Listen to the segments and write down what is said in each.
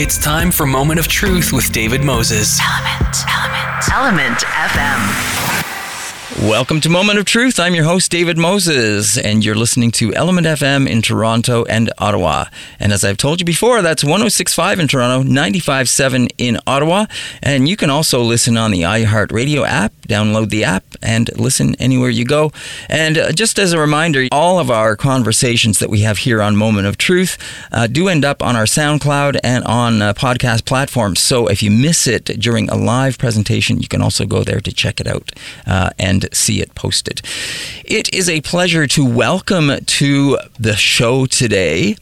It's time for Moment of Truth with David Moses. Element, Element, ELMNT FM. Welcome to Moment of Truth. I'm your host, David Moses, and you're listening to ELMNT FM in Toronto and Ottawa. And as I've told you before, that's 1065 in Toronto, 957 in Ottawa. And you can also listen on the iHeartRadio app, download the app, and listen anywhere you go. And uh, just as a reminder, all of our conversations that we have here on Moment of Truth uh, do end up on our SoundCloud and on uh, podcast platforms. So if you miss it during a live presentation, you can also go there to check it out uh, and see it posted. It is a pleasure to welcome to the show today.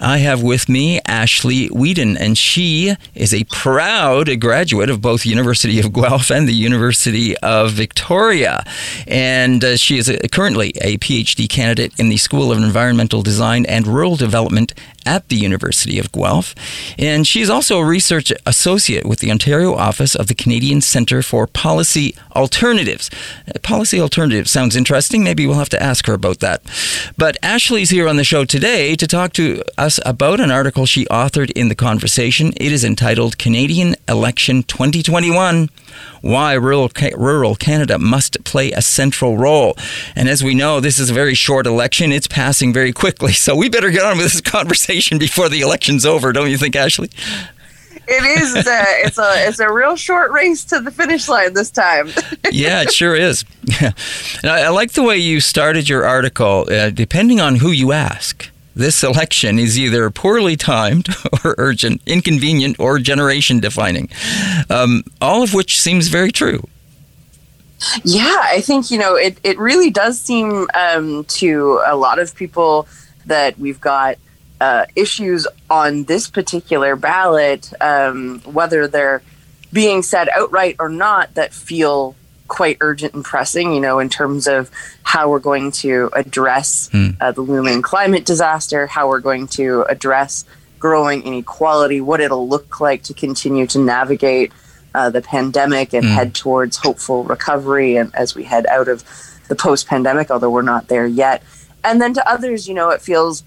I have with me Ashleigh Weeden, and she is a proud graduate of both University of Guelph and the University of Victoria. And uh, she is a, currently a PhD candidate in the School of Environmental Design and Rural Development at the University of Guelph. And she is also a research associate with the Ontario office of the Canadian Centre for Policy Alternatives. Uh, Policy Alternatives sounds interesting. Maybe we'll have to ask her about that. But Ashleigh's here on the show today to talk to us about an article she authored in The Conversation. It is entitled Canadian Election 2021 Why Rural, Rural Canada Must Play a Central Role. And as we know, this is a very short election. It's passing very quickly. So we better get on with this conversation before the election's over, don't you think, Ashleigh? it is. It's a, it's a it's a real short race to the finish line this time. yeah, it sure is. And I, I, like the way you started your article. Uh, depending on who you ask, this election is either poorly timed or urgent, inconvenient, or generation defining. Um, all of which seems very true. Yeah, I think you know it. It really does seem um, to a lot of people that we've got uh, issues on this particular ballot, um, whether they're being said outright or not, that feel quite urgent and pressing, you know, in terms of how we're going to address mm. uh, the looming climate disaster, how we're going to address growing inequality, what it'll look like to continue to navigate uh, the pandemic and mm. head towards hopeful recovery and as we head out of the post pandemic, although we're not there yet. And then to others, you know, it feels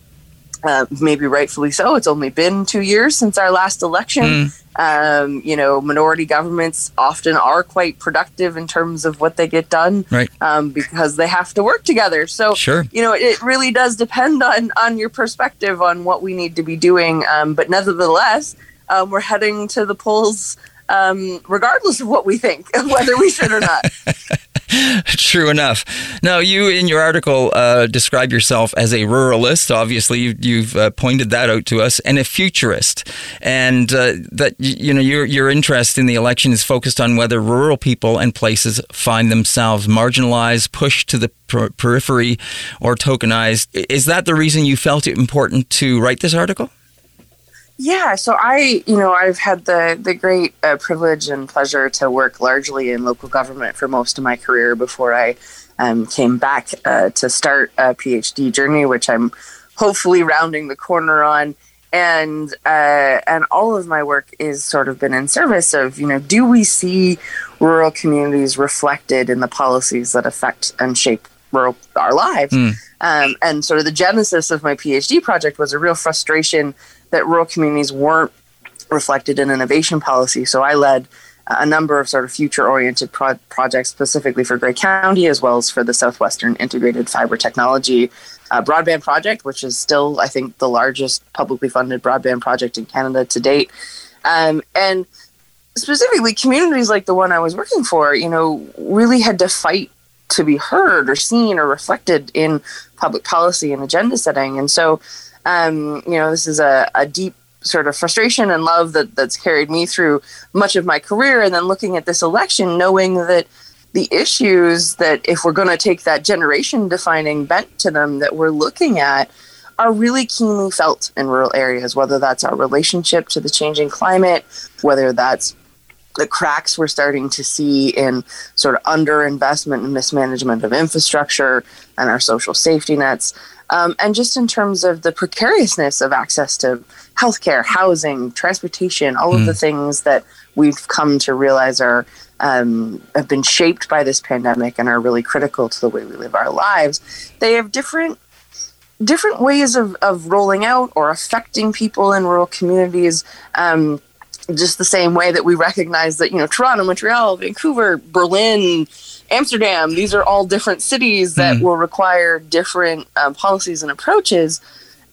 uh, maybe rightfully so. It's only been two years since our last election. Mm. Um, you know, minority governments often are quite productive in terms of what they get done, right? Um, because they have to work together. So, sure. you know, it really does depend on on your perspective on what we need to be doing. Um, but nevertheless, um, we're heading to the polls um, regardless of what we think, whether we should or not. True enough. Now, you in your article uh, describe yourself as a ruralist. Obviously, you, you've uh, pointed that out to us, and a futurist. And uh, that you know your your interest in the election is focused on whether rural people and places find themselves marginalized, pushed to the per- periphery, or tokenized. Is that the reason you felt it important to write this article? Yeah, so I, you know, I've had the the great uh, privilege and pleasure to work largely in local government for most of my career before I um, came back uh, to start a PhD journey, which I'm hopefully rounding the corner on. And uh, and all of my work is sort of been in service of, you know, do we see rural communities reflected in the policies that affect and shape rural our lives? Mm. Um, and sort of the genesis of my PhD project was a real frustration that rural communities weren't reflected in innovation policy. So I led a number of sort of future oriented pro- projects specifically for Grey County as well as for the Southwestern Integrated Fiber Technology uh, Broadband Project, which is still, I think, the largest publicly funded broadband project in Canada to date. Um, and specifically, communities like the one I was working for, you know, really had to fight to be heard or seen or reflected in public policy and agenda setting. And so, um, you know, this is a, a deep sort of frustration and love that that's carried me through much of my career. And then looking at this election, knowing that the issues that if we're going to take that generation defining bent to them that we're looking at are really keenly felt in rural areas, whether that's our relationship to the changing climate, whether that's the cracks we're starting to see in sort of underinvestment and mismanagement of infrastructure and our social safety nets. Um, and just in terms of the precariousness of access to healthcare, housing, transportation, all mm. of the hmm. things that we've come to realize are um, have been shaped by this pandemic and are really critical to the way we live our lives. They have different different ways of, of rolling out or affecting people in rural communities. Um, just the same way that we recognize that you know Toronto, Montreal, Vancouver, Berlin, Amsterdam, these are all different cities that mm. will require different um, policies and approaches.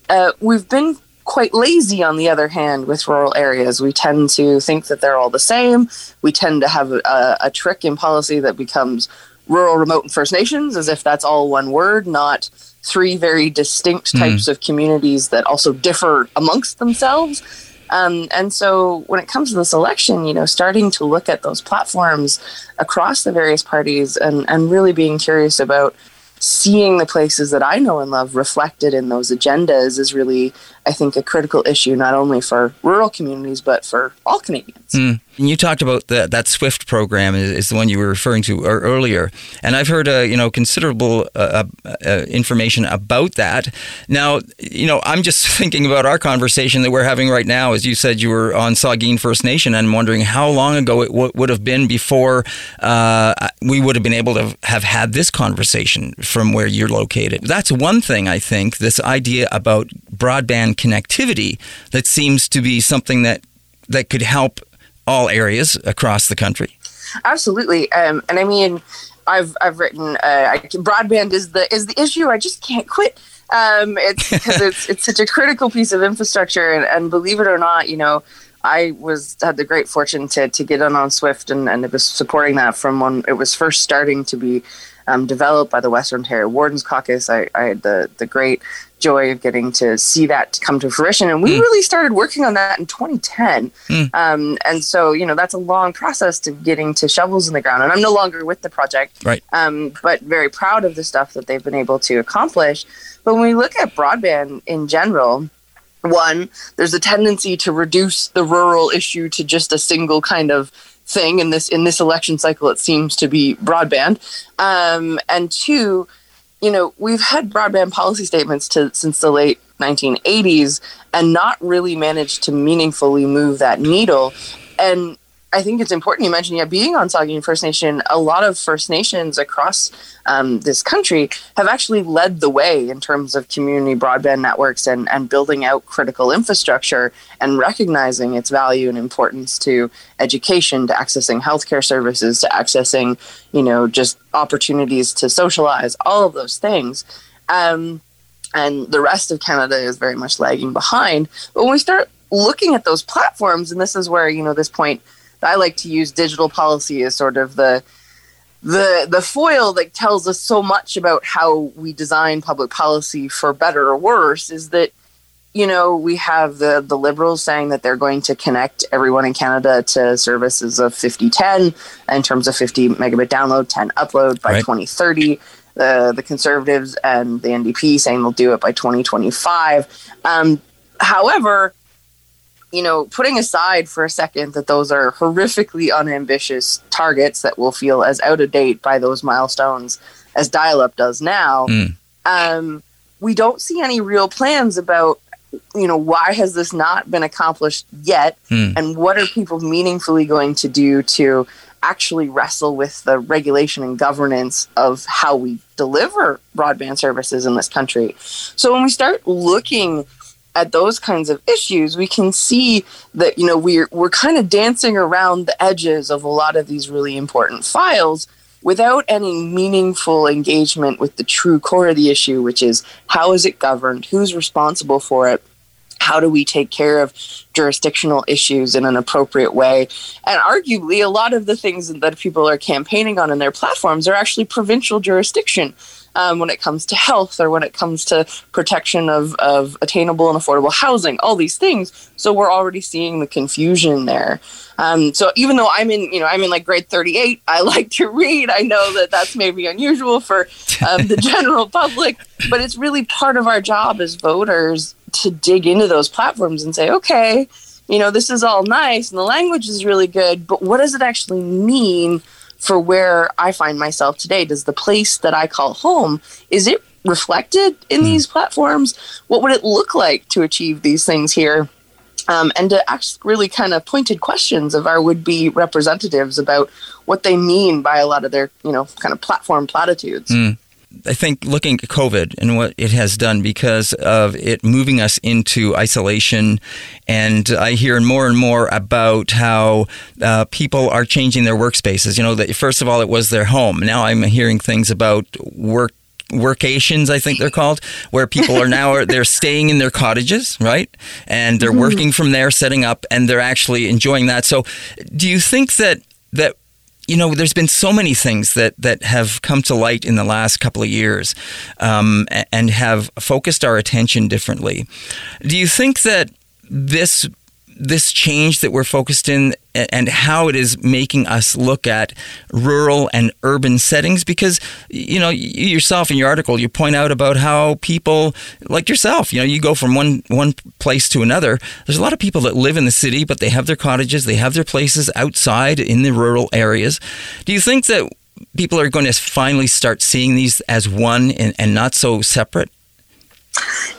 Uh, we've been quite lazy, on the other hand, with rural areas. We tend to think that they're all the same. We tend to have a, a trick in policy that becomes rural, remote, and First Nations, as if that's all one word, not three very distinct hmm. types mm. of communities that also differ amongst themselves. Um, and so when it comes to this election, you know, starting to look at those platforms across the various parties and, and really being curious about seeing the places that I know and love reflected in those agendas is really, I think, a critical issue, not only for rural communities, but for all Canadians. Mm. And you talked about the, that SWIFT program is, is, the one you were referring to earlier, and I've heard uh, you know considerable uh, uh, uh, information about that. Now, you know, I'm just thinking about our conversation that we're having right now. As you said, you were on Saugeen First Nation, and I'm wondering how long ago it w- would have been before uh, we would have been able to have had this conversation from where you're located. That's one thing I think. This idea about broadband connectivity that seems to be something that that could help all areas across the country. Absolutely, um, and I mean, I've I've written uh, I, broadband is the is the issue. I just can't quit. Um, it's because it's it's such a critical piece of infrastructure, and, and believe it or not, you know, I was had the great fortune to to get in on Swift, and and it was supporting that from when it was first starting to be um, developed by the Western Ontario Wardens Caucus. I, I, had the, the great joy of getting to see that come to fruition. And we mm. really started working on that in 2010. Mm. Um, and so, you know, that's a long process to getting to shovels in the ground. And I'm no longer with the project, right. um, but very proud of the stuff that they've been able to accomplish. But when we look at broadband in general, one, there's a tendency to reduce the rural issue to just a single kind of thing in this in this election cycle it seems to be broadband. Um, and two you know we've had broadband policy statements to since the late 1980s and not really managed to meaningfully move that needle. And I think it's important you mentioned, yeah, being on Saugeen First Nation, a lot of First Nations across um, this country have actually led the way in terms of community broadband networks and, and building out critical infrastructure and recognizing its value and importance to education, to accessing healthcare services, to accessing, you know, just opportunities to socialize, all of those things. Um, and the rest of Canada is very much lagging behind. But when we start looking at those platforms, and this is where, you know, this point – I like to use digital policy as sort of the the the foil that tells us so much about how we design public policy for better or worse is that you know we have the the liberals saying that they're going to connect everyone in Canada to services of 5010 in terms of 50 megabit download 10 upload by right. 2030 the the conservatives and the NDP saying they'll do it by 2025 um, however you know, putting aside for a second that those are horrifically unambitious targets that will feel as out of date by those milestones as dial up does now, mm. um, we don't see any real plans about, you know, why has this not been accomplished yet? Mm. And what are people meaningfully going to do to actually wrestle with the regulation and governance of how we deliver broadband services in this country? So when we start looking at those kinds of issues, we can see that you know we're we're kind of dancing around the edges of a lot of these really important files without any meaningful engagement with the true core of the issue, which is how is it governed, who's responsible for it, how do we take care of jurisdictional issues in an appropriate way? And arguably, a lot of the things that people are campaigning on in their platforms are actually provincial jurisdiction um, when it comes to health or when it comes to protection of, of attainable and affordable housing, all these things. So we're already seeing the confusion there. Um, so even though I'm in, you know, I'm in like grade 38, I like to read. I know that that's maybe unusual for um, the general public, but it's really part of our job as voters to dig into those platforms and say, okay, you know, this is all nice and the language is really good, but what does it actually mean for where I find myself today. Does the place that I call home is it reflected in mm. these platforms? What would it look like to achieve these things here? Um, and to ask really kind of pointed questions of our would-be representatives about what they mean by a lot of their, you know, kind of platform platitudes. Mm I think looking at COVID and what it has done because of it moving us into isolation, and I hear more and more about how uh, people are changing their workspaces. You know, that first of all it was their home. Now I'm hearing things about work workations i think they're called where people are now they're staying in their cottages right and they're mm-hmm. working from there setting up and they're actually enjoying that so do you think that that you know, there's been so many things that that have come to light in the last couple of years, um, and have focused our attention differently. Do you think that this this change that we're focused in and how it is making us look at rural and urban settings because you know you yourself in your article you point out about how people like yourself you know you go from one one place to another. There's a lot of people that live in the city but they have their cottages they have their places outside in the rural areas. Do you think that people are going to finally start seeing these as one and, and not so separate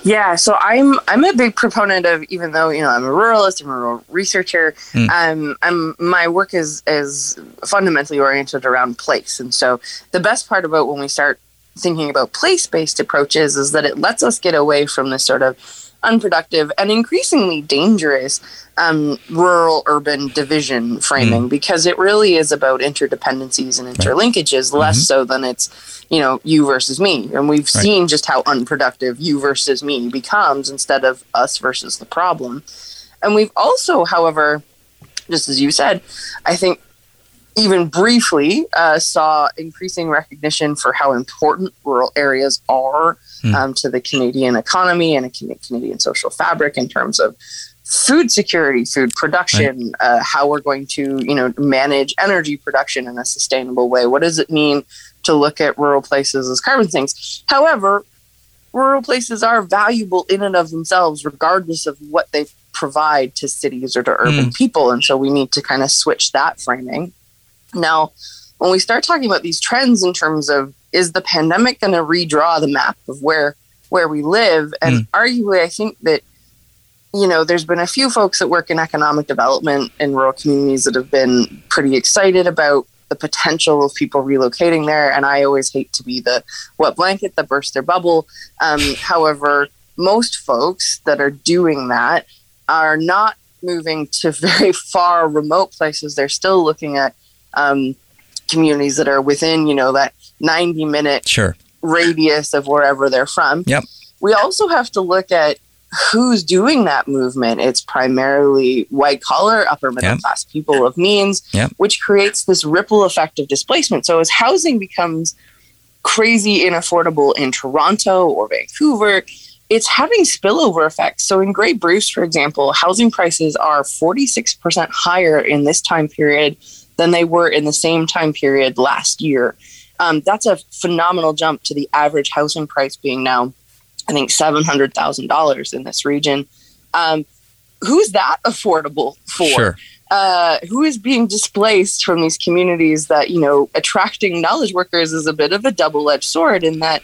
yeah, so I'm I'm a big proponent of even though you know I'm a ruralist, I'm a rural researcher. Mm. Um, I'm my work is is fundamentally oriented around place, and so the best part about when we start thinking about place based approaches is that it lets us get away from this sort of unproductive and increasingly dangerous um, rural urban division framing mm. because it really is about interdependencies and interlinkages right. less mm-hmm. so than it's you know you versus me and we've right. seen just how unproductive you versus me becomes instead of us versus the problem and we've also however just as you said i think even briefly uh, saw increasing recognition for how important rural areas are mm. um, to the Canadian economy and a Canadian social fabric in terms of food security, food production, right. uh, how we're going to, you know, manage energy production in a sustainable way. What does it mean to look at rural places as carbon sinks? However, rural places are valuable in and of themselves, regardless of what they provide to cities or to urban mm. people. And so we need to kind of switch that framing. Now, when we start talking about these trends in terms of is the pandemic going to redraw the map of where where we live, and mm. arguably, I think that you know there's been a few folks that work in economic development in rural communities that have been pretty excited about the potential of people relocating there, and I always hate to be the wet blanket that bursts their bubble. Um, however, most folks that are doing that are not moving to very far remote places. They're still looking at um, communities that are within, you know, that 90 minute sure. radius of wherever they're from. Yep. We also have to look at who's doing that movement. It's primarily white collar, upper middle yep. class people of means, yep. which creates this ripple effect of displacement. So as housing becomes crazy inaffordable in Toronto or Vancouver, it's having spillover effects. So in Grey Bruce, for example, housing prices are 46% higher in this time period than they were in the same time period last year. Um, that's a phenomenal jump to the average housing price being now, I think, $700,000 in this region. Um, who's that affordable for? Sure. Uh, who is being displaced from these communities that, you know, attracting knowledge workers is a bit of a double edged sword in that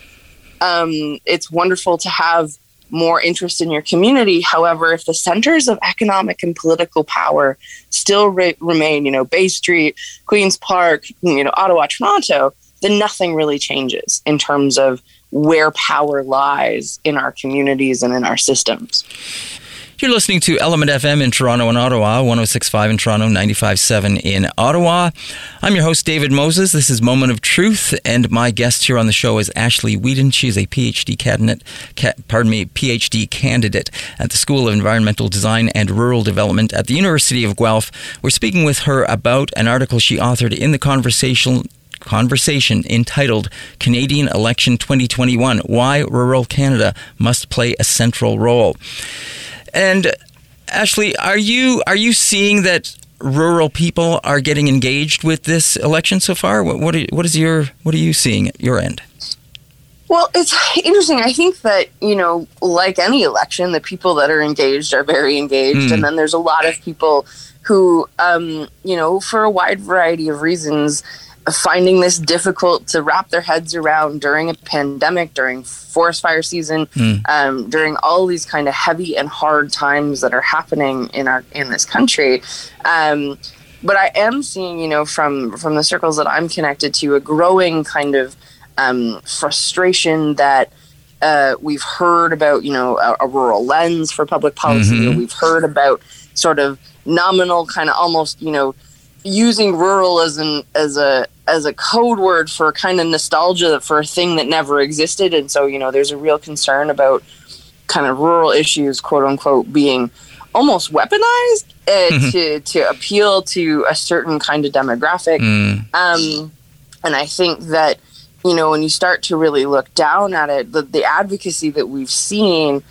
um, it's wonderful to have more interest in your community. However, if the centers of economic and political power still re- remain, you know, Bay Street, Queen's Park, you know, Ottawa, Toronto, then nothing really changes in terms of where power lies in our communities and in our systems. You're listening to ELMNT FM in Toronto and Ottawa, 1065 in Toronto, 957 in Ottawa. I'm your host, David Moses. This is Moment of Truth, and my guest here on the show is Ashleigh Weeden. She is a PhD candidate, pardon me, PhD candidate at the School of Environmental Design and Rural Development at the University of Guelph. We're speaking with her about an article she authored in the conversation conversation entitled Canadian Election 2021 Why Rural Canada Must Play a Central Role. And Ashleigh, are you are you seeing that rural people are getting engaged with this election so far? What what, are, what is your what are you seeing at your end? Well, it's interesting. I think that, you know, like any election, the people that are engaged are very engaged. Mm. And then there's a lot of people who, um, you know, for a wide variety of reasons, finding this difficult to wrap their heads around during a pandemic, during forest fire season, mm. um, during all these kind of heavy and hard times that are happening in our in this country. Um, but I am seeing, you know, from from the circles that I'm connected to, a growing kind of um, frustration that uh, we've heard about, you know, a, a rural lens for public policy. Mhm. We've heard about sort of nominal, kind of almost, you know, using rural as an as a as a code word for kind of nostalgia for a thing that never existed. And so, you know, there's a real concern about kind of rural issues, quote unquote, being almost weaponized uh, to to appeal to a certain kind of demographic. Mm, Um, and I think that, you know, when you start to really look down at it, the, the advocacy that we've seen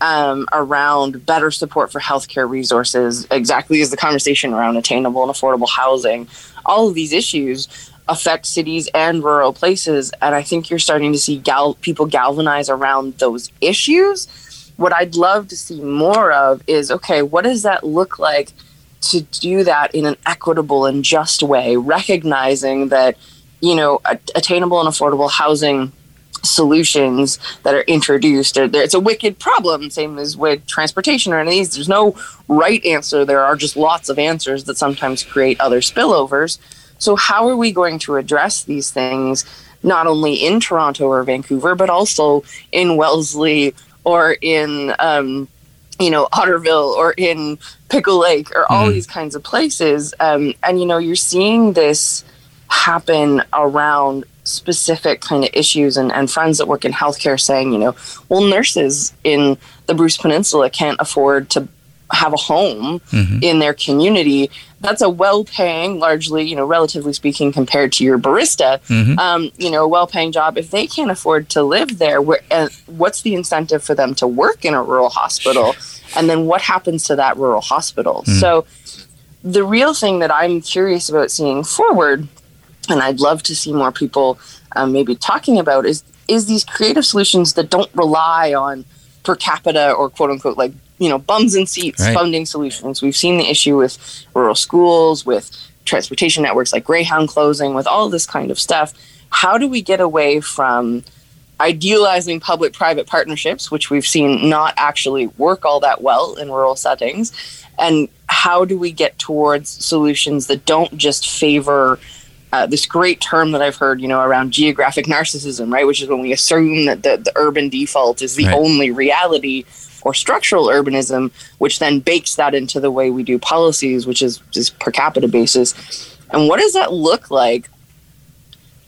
um, around better support for healthcare resources, exactly as the conversation around attainable and affordable housing, all of these issues affect cities and rural places. And I think you're starting to see gal- people galvanize around those issues. What I'd love to see more of is okay, what does that look like to do that in an equitable and just way, recognizing that, you know, attainable and affordable housing solutions that are introduced. It's a wicked problem same as with transportation or any of these there's no right answer there are just lots of answers that sometimes create other spillovers so how are we going to address these things not only in toronto or vancouver but also in wellesley or in um, you know otterville or in pickle lake or all Mhm. these kinds of places um, and you know you're seeing this happen around specific kind of issues and, and friends that work in healthcare saying, you know, well, nurses in the Bruce Peninsula can't afford to have a home mhm. in their community. That's a well paying, largely, you know, relatively speaking, compared to your barista, Mhm. um, you know, well paying job. If they can't afford to live there, where, uh, what's the incentive for them to work in a rural hospital? And then what happens to that rural hospital? So, the real thing that I'm curious about seeing forward, and I'd love to see more people um, maybe talking about, is is these creative solutions that don't rely on per capita or quote unquote like you know bums and seats Right. funding solutions. We've seen the issue with rural schools, with transportation networks like Greyhound closing, with all this kind of stuff. How do we get away from idealizing public private partnerships, which we've seen not actually work all that well in rural settings? And how do we get towards solutions that don't just favor uh, this great term that I've heard, you know, around geographic narcissism, right? Which is when we assume that the, the urban default is the Right. only reality, or structural urbanism, which then bakes that into the way we do policies, which is just per capita basis. And what does that look like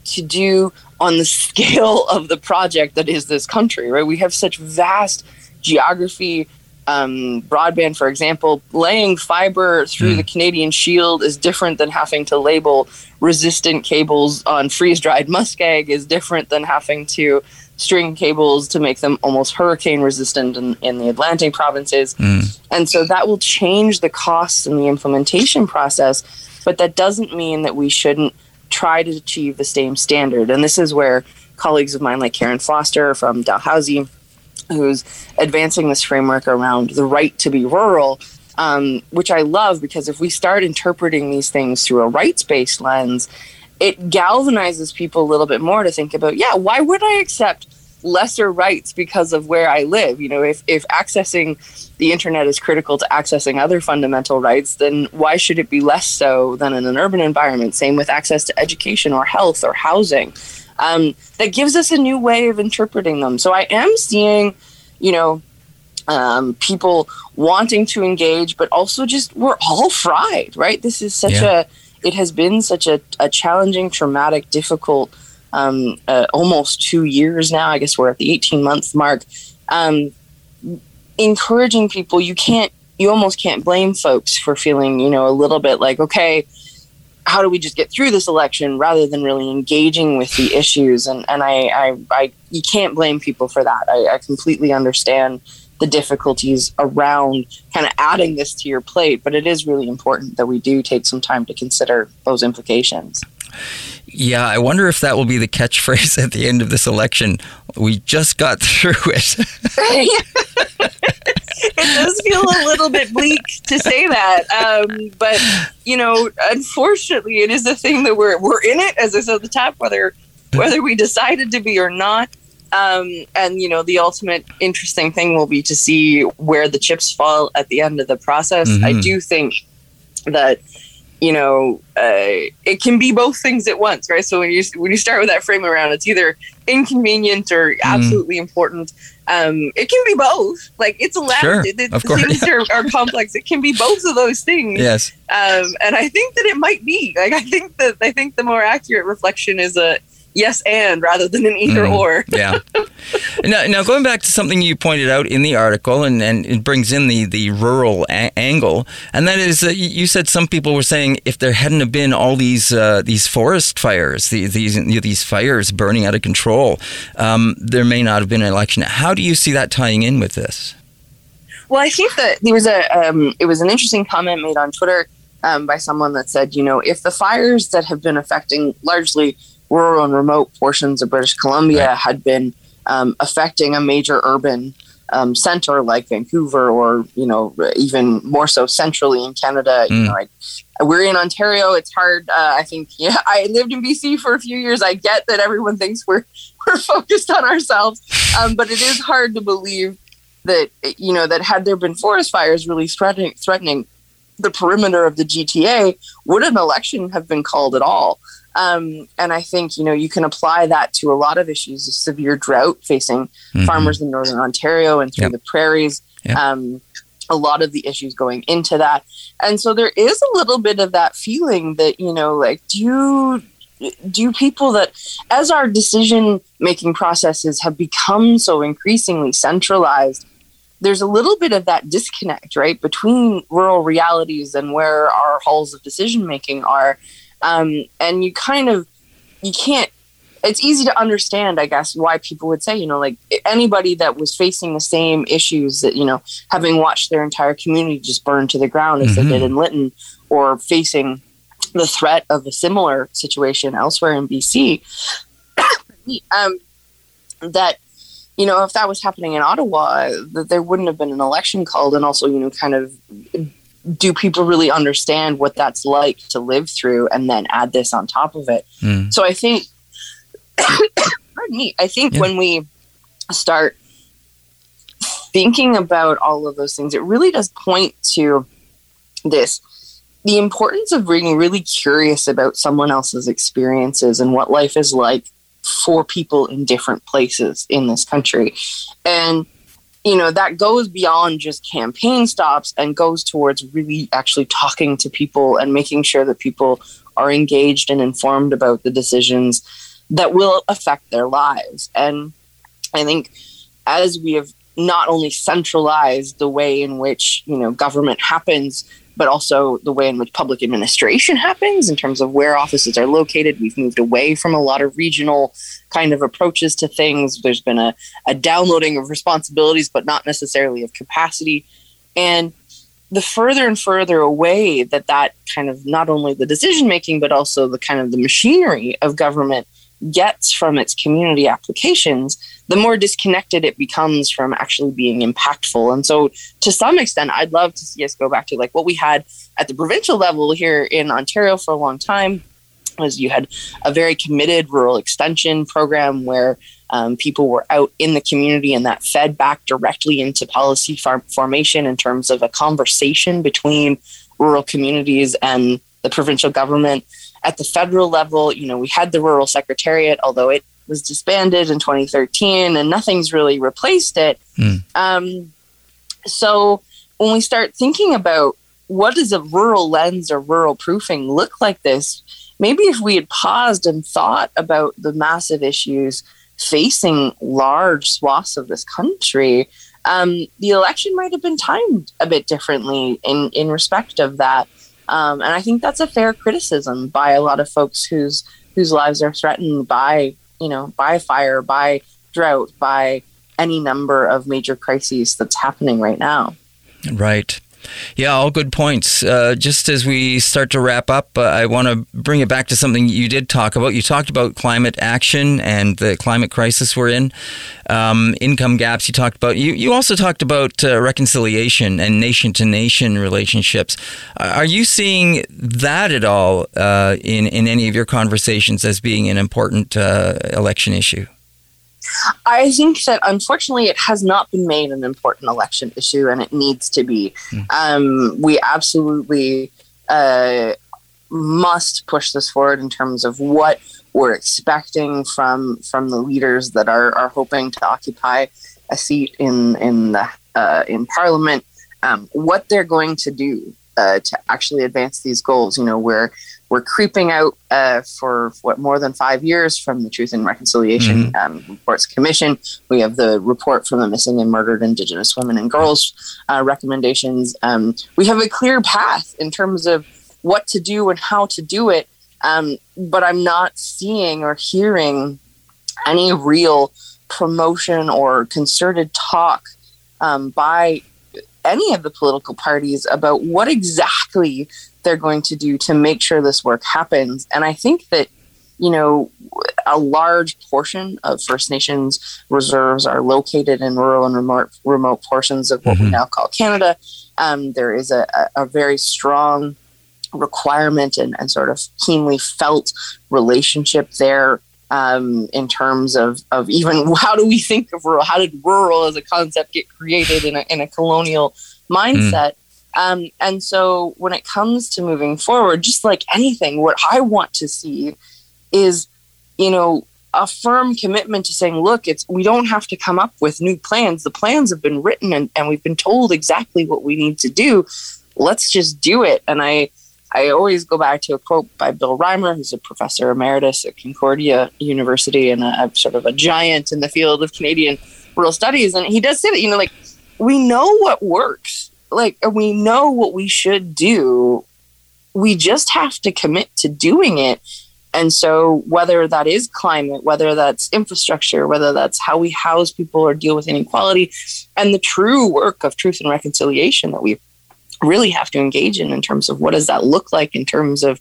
to do on the scale of the project that is this country, right? We have such vast geography. Um, broadband, for example, laying fiber through Mm. the Canadian Shield is different than having to label resistant cables on freeze dried muskeg, is different than having to string cables to make them almost hurricane resistant in, in the Atlantic provinces. Mm. And so that will change the costs and the implementation process, but that doesn't mean that we shouldn't try to achieve the same standard. And this is where colleagues of mine like Karen Foster from Dalhousie, who's advancing this framework around the right to be rural, um, which I love because if we start interpreting these things through a rights based lens, it galvanizes people a little bit more to think about, yeah, why would I accept lesser rights because of where I live? You know, if, if accessing the internet is critical to accessing other fundamental rights, then why should it be less so than in an urban environment? Same with access to education or health or housing. Um, that gives us a new way of interpreting them. So I am seeing, you know, um, people wanting to engage, but also just we're all fried, right? This is such Yeah. a, it has been such a, a challenging, traumatic, difficult, um, uh, almost two years now. I guess we're at the 18 month mark. Um, encouraging people, you can't, you almost can't blame folks for feeling, you know, a little bit like, okay, how do we just get through this election rather than really engaging with the issues? And and I I, I you can't blame people for that. I, I completely understand the difficulties around kind of adding this to your plate, but it is really important that we do take some time to consider those implications. Yeah, I wonder if that will be the catchphrase at the end of this election. We just got through it. it does feel a little bit bleak to say that, um, but you know, unfortunately, it is a thing that we're we're in it, as I said at the top, whether whether we decided to be or not. Um, and you know, the ultimate interesting thing will be to see where the chips fall at the end of the process. I Mhm. do think that you know, uh, it can be both things at once, right? So when you when you start with that frame around, it's either inconvenient or mm-hmm. absolutely mm. important. Um, it can be both. Like it's allowed. Sure, it, of course. Things are, are, complex. It can be both of those things. Yes. Um, and I think that it might be. Like I think that I think the more accurate reflection is a yes and rather than an either mm, or. yeah. Now, now, going back to something you pointed out in the article, and, and it brings in the, the rural a- angle, and that is that you said some people were saying if there hadn't have been all these uh, these forest fires, these these, these fires burning out of control, um, there may not have been an election. How do you see that tying in with this? Well, I think that there was a um, it was an interesting comment made on Twitter um, by someone that said, you know, if the fires that have been affecting largely rural and remote portions of British Columbia right. had been um, affecting a major urban um, center like Vancouver, or you know, even more so centrally in Canada. Mm. You know, I, we're in Ontario. It's hard. Uh, I think. Yeah, I lived in BC for a few years. I get that everyone thinks we're we're focused on ourselves, um, but it is hard to believe that you know that had there been forest fires really threatening threatening the perimeter of the GTA, would an election have been called at all? Um, and I think, you know, you can apply that to a lot of issues of severe drought facing mm-hmm. farmers in Northern Ontario and through yep. the prairies. Yep. Um, a lot of the issues going into that. And so there is a little bit of that feeling that, you know, like, do you, do people that, as our decision making processes have become so increasingly centralized, there's a little bit of that disconnect, right, between rural realities and where our halls of decision making are um, and you kind of you can't it's easy to understand, I guess, why people would say, you know, like anybody that was facing the same issues that, you know, having watched their entire community just burn to the ground as mm-hmm. they did in Lytton, or facing the threat of a similar situation elsewhere in BC, um, that, you know, if that was happening in Ottawa, that there wouldn't have been an election called, and also, you know, kind of do people really understand what that's like to live through and then add this on top of it mm. so i think pardon me i think yeah. when we start thinking about all of those things it really does point to this the importance of being really curious about someone else's experiences and what life is like for people in different places in this country. And you know that goes beyond just campaign stops and goes towards really actually talking to people and making sure that people are engaged and informed about the decisions that will affect their lives. And i think as we have not only centralized the way in which you know government happens but also the way in which public administration happens in terms of where offices are located. We've moved away from a lot of regional kind of approaches to things. There's been a, a downloading of responsibilities, but not necessarily of capacity. And the further and further away that that kind of not only the decision making, but also the kind of the machinery of government gets from its community applications, the more disconnected it becomes from actually being impactful. And so, to some extent, I'd love to see us go back to like what we had at the provincial level here in Ontario for a long time. Was you had a very committed rural extension program where um, people were out in the community and that fed back directly into policy formation in terms of a conversation between rural communities and the provincial government at the federal level, you know, we had the rural secretariat, although it was disbanded in 2013 and nothing's really replaced it. Mm. Um, so when we start thinking about what does a rural lens or rural proofing look like this, maybe if we had paused and thought about the massive issues facing large swaths of this country, um, the election might have been timed a bit differently in, in respect of that. Um, and I think that's a fair criticism by a lot of folks whose whose lives are threatened by you know by fire, by drought, by any number of major crises that's happening right now. Right. Yeah, all good points. Uh, just as we start to wrap up, uh, I want to bring it back to something you did talk about. You talked about climate action and the climate crisis we're in, um, income gaps. You talked about. You you also talked about uh, reconciliation and nation to nation relationships. Are you seeing that at all uh, in in any of your conversations as being an important uh, election issue? I think that unfortunately it has not been made an important election issue, and it needs to be. Mm. Um, we absolutely uh, must push this forward in terms of what we're expecting from from the leaders that are are hoping to occupy a seat in in the uh, in Parliament. Um, what they're going to do uh, to actually advance these goals. You know, we're we're creeping out uh, for what more than five years from the Truth and Reconciliation mm-hmm. um, Reports Commission. We have the report from the Missing and Murdered Indigenous Women and Girls uh, recommendations. Um, we have a clear path in terms of what to do and how to do it. Um, but I'm not seeing or hearing any real promotion or concerted talk um, by any of the political parties about what exactly they're going to do to make sure this work happens. And I think that, you know, a large portion of First Nations reserves are located in rural and remote, remote portions of what mm-hmm. we now call Canada. Um, there is a, a, very strong requirement and, and sort of keenly felt relationship there um, in terms of, of even how do we think of rural? How did rural as a concept get created in a, in a colonial mindset? Mm. Um, and so when it comes to moving forward, just like anything, what I want to see is, you know, a firm commitment to saying, look, it's we don't have to come up with new plans. The plans have been written and, and we've been told exactly what we need to do. Let's just do it. And I I always go back to a quote by Bill Reimer, who's a professor emeritus at Concordia University and a, a sort of a giant in the field of Canadian rural studies. And he does say that, you know, like we know what works, like we know what we should do. We just have to commit to doing it. And so, whether that is climate, whether that's infrastructure, whether that's how we house people or deal with inequality, and the true work of truth and reconciliation that we really have to engage in in terms of what does that look like in terms of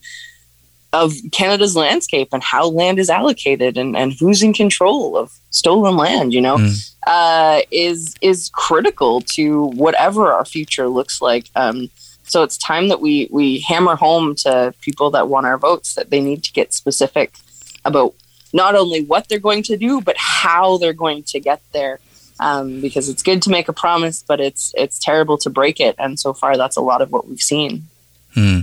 of Canada's landscape and how land is allocated and, and who's in control of stolen land, you know, mm. uh, is is critical to whatever our future looks like. Um, so it's time that we we hammer home to people that want our votes that they need to get specific about not only what they're going to do, but how they're going to get there um, because it's good to make a promise, but it's it's terrible to break it. And so far, that's a lot of what we've seen. Hmm.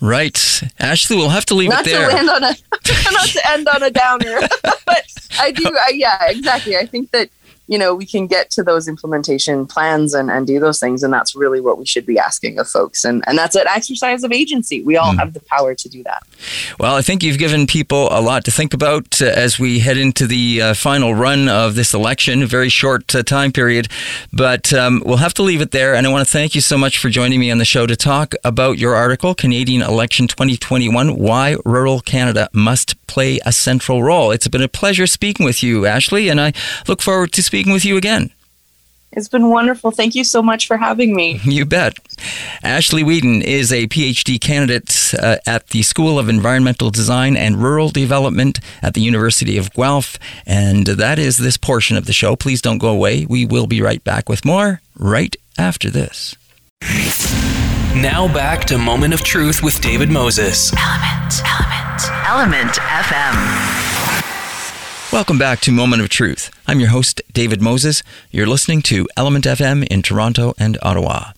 Right, Ashleigh, we'll have to leave not it there. To end on a, not to end on a downer, but I do. I, yeah, exactly. I think that you know, we can get to those implementation plans and, and do those things. And that's really what we should be asking of folks. And, and that's an exercise of agency. We all mm. have the power to do that. Well, I think you've given people a lot to think about uh, as we head into the uh, final run of this election, a very short uh, time period. But um, we'll have to leave it there. And I want to thank you so much for joining me on the show to talk about your article, Canadian Election 2021 Why Rural Canada Must Play a Central Role. It's been a pleasure speaking with you, Ashleigh, and I look forward to speaking speaking with you again. It's been wonderful. Thank you so much for having me. You bet. Ashleigh Weeden is a PhD candidate uh, at the School of Environmental Design and Rural Development at the University of Guelph. And that is this portion of the show. Please don't go away. We will be right back with more right after this. Now back to Moment of Truth with David Moses. Element, Element, ELMNT FM. Welcome back to Moment of Truth. I'm your host, David Moses. You're listening to ELMNT FM in Toronto and Ottawa.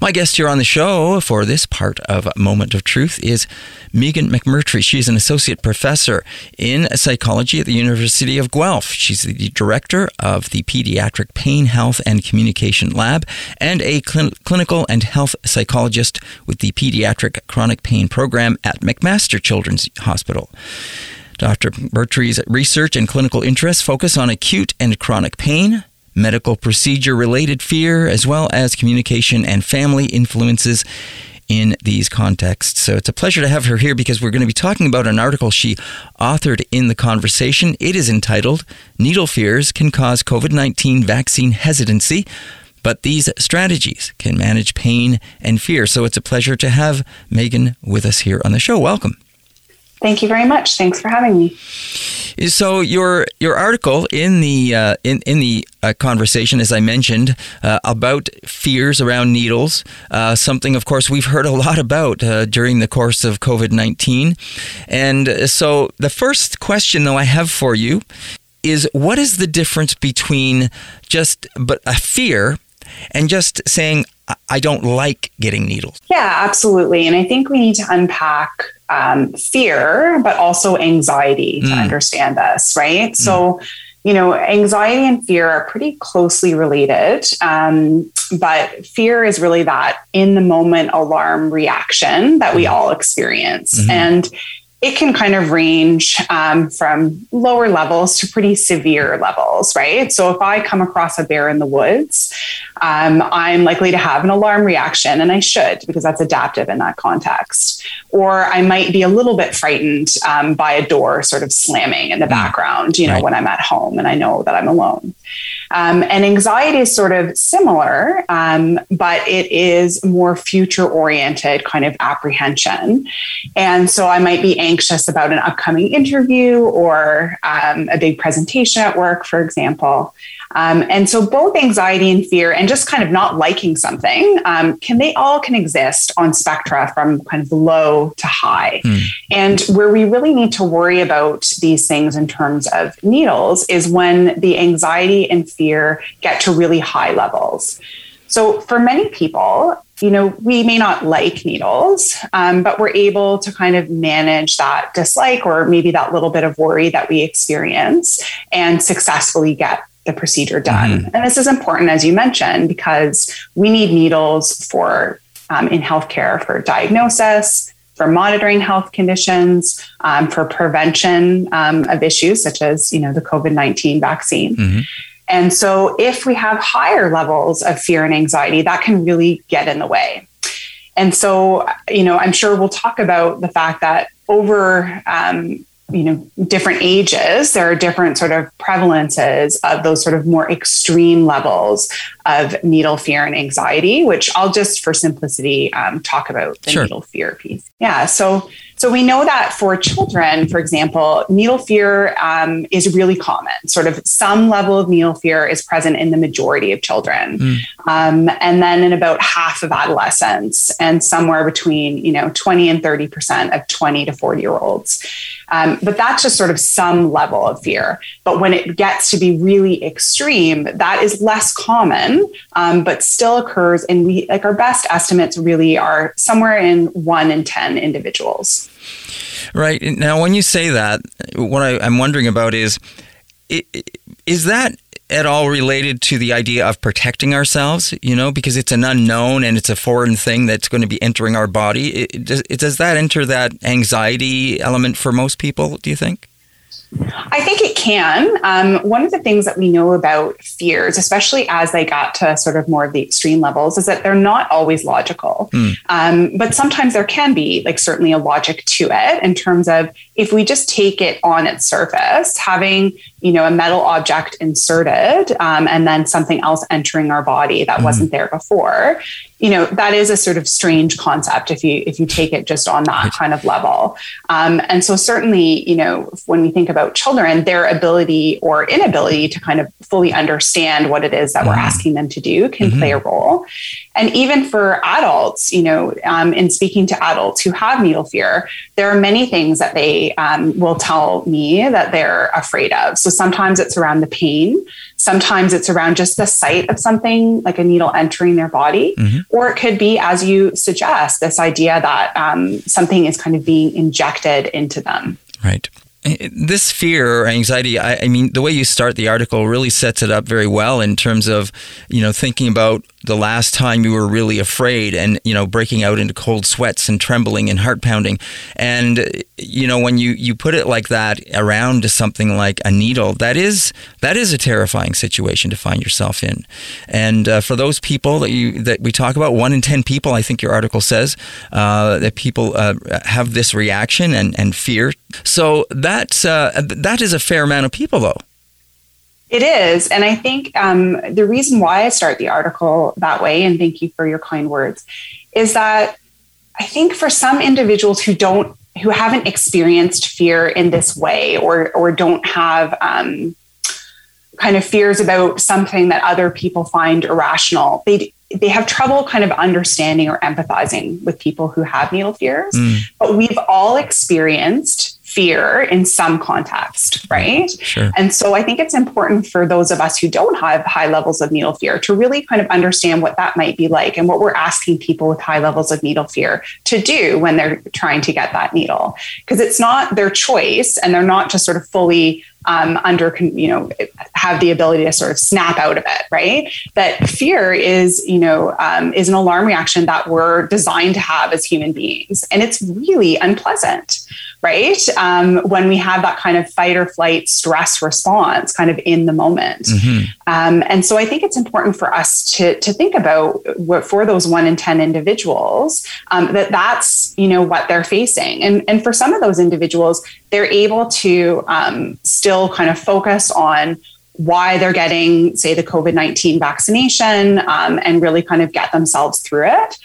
My guest here on the show for this part of Moment of Truth is Meghan McMurtry. She's an associate professor in psychology at the University of Guelph. She's the director of the Pediatric Pain, Health, and Communication Lab and a cl- clinical and health psychologist with the Pediatric Chronic Pain Program at McMaster Children's Hospital. Dr. McMurtry's research and clinical interests focus on acute and chronic pain, medical procedure related fear, as well as communication and family influences in these contexts. So it's a pleasure to have her here because we're going to be talking about an article she authored in the conversation. It is entitled Needle Fears Can Cause COVID 19 Vaccine Hesitancy. But these strategies can manage pain and fear. So it's a pleasure to have Megan with us here on the show. Welcome. Thank you very much. Thanks for having me. So your your article in the uh, in in the uh, conversation, as I mentioned, uh, about fears around needles, uh, something of course we've heard a lot about uh, during the course of COVID nineteen, and so the first question though I have for you is what is the difference between just but a fear and just saying, I don't like getting needles? Yeah, absolutely. And I think we need to unpack um, fear, but also anxiety to Mm. understand this, right? So, you know, anxiety and fear are pretty closely related. Um, but fear is really that in the moment alarm reaction that we all experience. Mhm. And it can kind of range um, from lower levels to pretty severe levels, right? So if I come across a bear in the woods, um, I'm likely to have an alarm reaction, and I should because that's adaptive in that context. Or I might be a little bit frightened um, by a door sort of slamming in the background, you know, Right. when I'm at home and I know that I'm alone. Um, and anxiety is sort of similar, um, but it is more future oriented kind of apprehension. And so I might be anxious about an upcoming interview or um, a big presentation at work, for example. Um, and so both anxiety and fear and just kind of not liking something um, can they all can exist on spectra from kind of low to high. And where we really need to worry about these things in terms of needles is when the anxiety and fear get to really high levels. So for many people you know we may not like needles um, but we're able to kind of manage that dislike or maybe that little bit of worry that we experience and successfully get the procedure done. And this is important, as you mentioned, because we need needles for um, in healthcare for diagnosis, for monitoring health conditions, um, for prevention um, of issues such as you know the COVID nineteen vaccine. Mhm. And so, if we have higher levels of fear and anxiety, that can really get in the way. And so, you know, I'm sure we'll talk about the fact that over um, you know different ages there are different sort of prevalences of those sort of more extreme levels of needle fear and anxiety which i'll just for simplicity um, talk about the Sure. needle fear piece yeah so so we know that for children for example needle fear um, is really common. Sort of some level of needle fear is present in the majority of children. Um, and then in about half of adolescents and somewhere between you know 20 and 30 percent of 20 to 40 year olds um, but that's just sort of some level of fear. But when it gets to be really extreme that is less common um, but still occurs. And we like our best estimates really are somewhere in 1 in 10 individuals Right. Now, when you say that, what I, I'm wondering about is is that at all related to the idea of protecting ourselves, you know, because it's an unknown and it's a foreign thing that's going to be entering our body? It- does, it, does that enter that anxiety element for most people, do you think? I think it can. Um, one of the things that we know about fears, especially as they got to sort of more of the extreme levels, is that they're not always logical. Um, but sometimes there can be, like, certainly a logic to it in terms of if we just take it on its surface, having, you know, a metal object inserted um, and then something else entering our body that wasn't there before. You know that is a sort of strange concept if you if you take it just on that kind of level, um, and so certainly you know when we think about children, their ability or inability to kind of fully understand what it is that we're asking them to do can play a role. And even for adults, you know, um, in speaking to adults who have needle fear, there are many things that they um, will tell me that they're afraid of. So sometimes it's around the pain, sometimes it's around just the sight of something like a needle entering their body, or it could be, as you suggest, this idea that um, something is kind of being injected into them. Right. This fear or anxiety, I, I mean, the way you start the article really sets it up very well in terms of, you know, thinking about the last time you were really afraid and, you know, breaking out into cold sweats and trembling and heart pounding. And, you know, when you, you put it like that around to something like a needle, that is, that is a terrifying situation to find yourself in. And uh, for those people that you, that we talk about, one in 10 people, I think your article says, uh, that people uh, have this reaction and, and fear. So that's, uh, that is a fair amount of people though. It is. And I think um, the reason why I start the article that way, and thank you for your kind words, is that I think for some individuals who don't, who haven't experienced fear in this way or, or don't have um, kind of fears about something that other people find irrational, they, they have trouble kind of understanding or empathizing with people who have needle fears. But we've all experienced fear in some context, mm-hmm. right? Sure. And so I think it's important for those of us who don't have high levels of needle fear to really kind of understand what that might be like and what we're asking people with high levels of needle fear to do when they're trying to get that needle. Because it's not their choice and they're not just sort of fully um, under, you know, have the ability to sort of snap out of it, right? That fear is, you know, um, is an alarm reaction that we're designed to have as human beings. And it's really unpleasant, right? Um, when we have that kind of fight or flight stress response kind of in the moment. Mm-hmm. Um, and so I think it's important for us to, to think about what for those one in 10 individuals, um, that that's, you know, what they're facing. And, and for some of those individuals, they're able to um, still kind of focus on why they're getting, say, the COVID 19 vaccination um, and really kind of get themselves through it.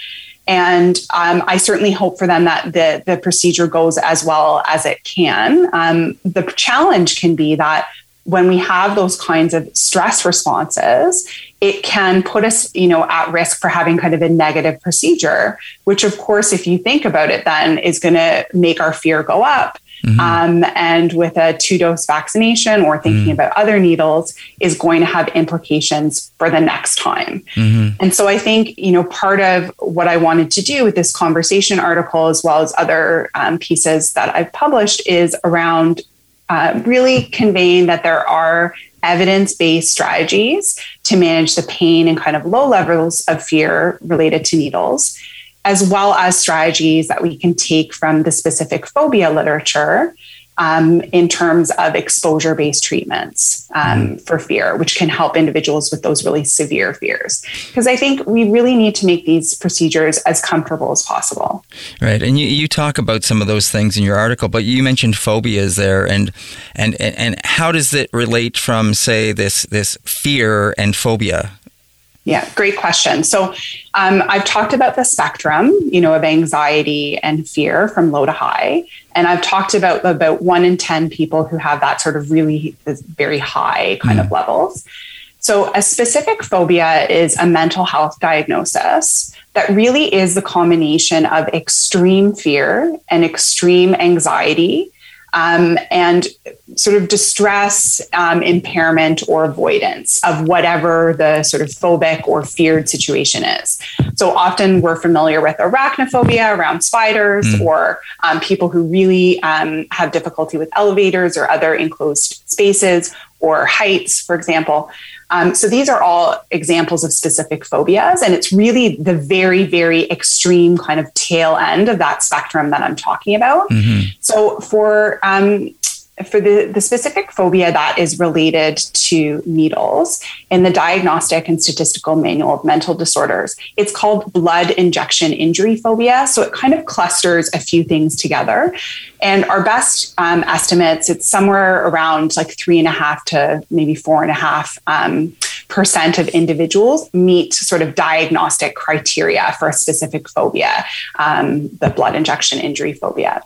And um, I certainly hope for them that the, the procedure goes as well as it can. Um, the challenge can be that when we have those kinds of stress responses, it can put us, you know, at risk for having kind of a negative procedure, which of course, if you think about it, then is going to make our fear go up. Mm-hmm. Um, and with a two dose vaccination or thinking mm-hmm. about other needles is going to have implications for the next time. Mm-hmm. And so I think, you know, part of what I wanted to do with this conversation article, as well as other um, pieces that I've published, is around uh, really conveying that there are evidence based strategies to manage the pain and kind of low levels of fear related to needles as well as strategies that we can take from the specific phobia literature um, in terms of exposure based treatments um, mm. for fear, which can help individuals with those really severe fears. Because I think we really need to make these procedures as comfortable as possible. Right. And you, you talk about some of those things in your article, but you mentioned phobias there. And, and, and how does it relate from, say, this, this fear and phobia? Yeah, great question. So um, I've talked about the spectrum, you know, of anxiety and fear from low to high, and I've talked about about one in ten people who have that sort of really very high kind mm. of levels. So a specific phobia is a mental health diagnosis that really is the combination of extreme fear and extreme anxiety um, and sort of distress, um, impairment, or avoidance of whatever the sort of phobic or feared situation is. So often we're familiar with arachnophobia around spiders, mm. or um, people who really um, have difficulty with elevators or other enclosed spaces, or heights, for example. Um, so these are all examples of specific phobias, and it's really the very, very extreme kind of tail end of that spectrum that I'm talking about. Mm-hmm. So for um, for the, the specific phobia that is related to needles in the Diagnostic and Statistical Manual of Mental Disorders, it's called blood injection injury phobia. So it kind of clusters a few things together. And our best um, estimates, it's somewhere around like three and a half to maybe four and a half um, percent of individuals meet sort of diagnostic criteria for a specific phobia, um, the blood injection injury phobia.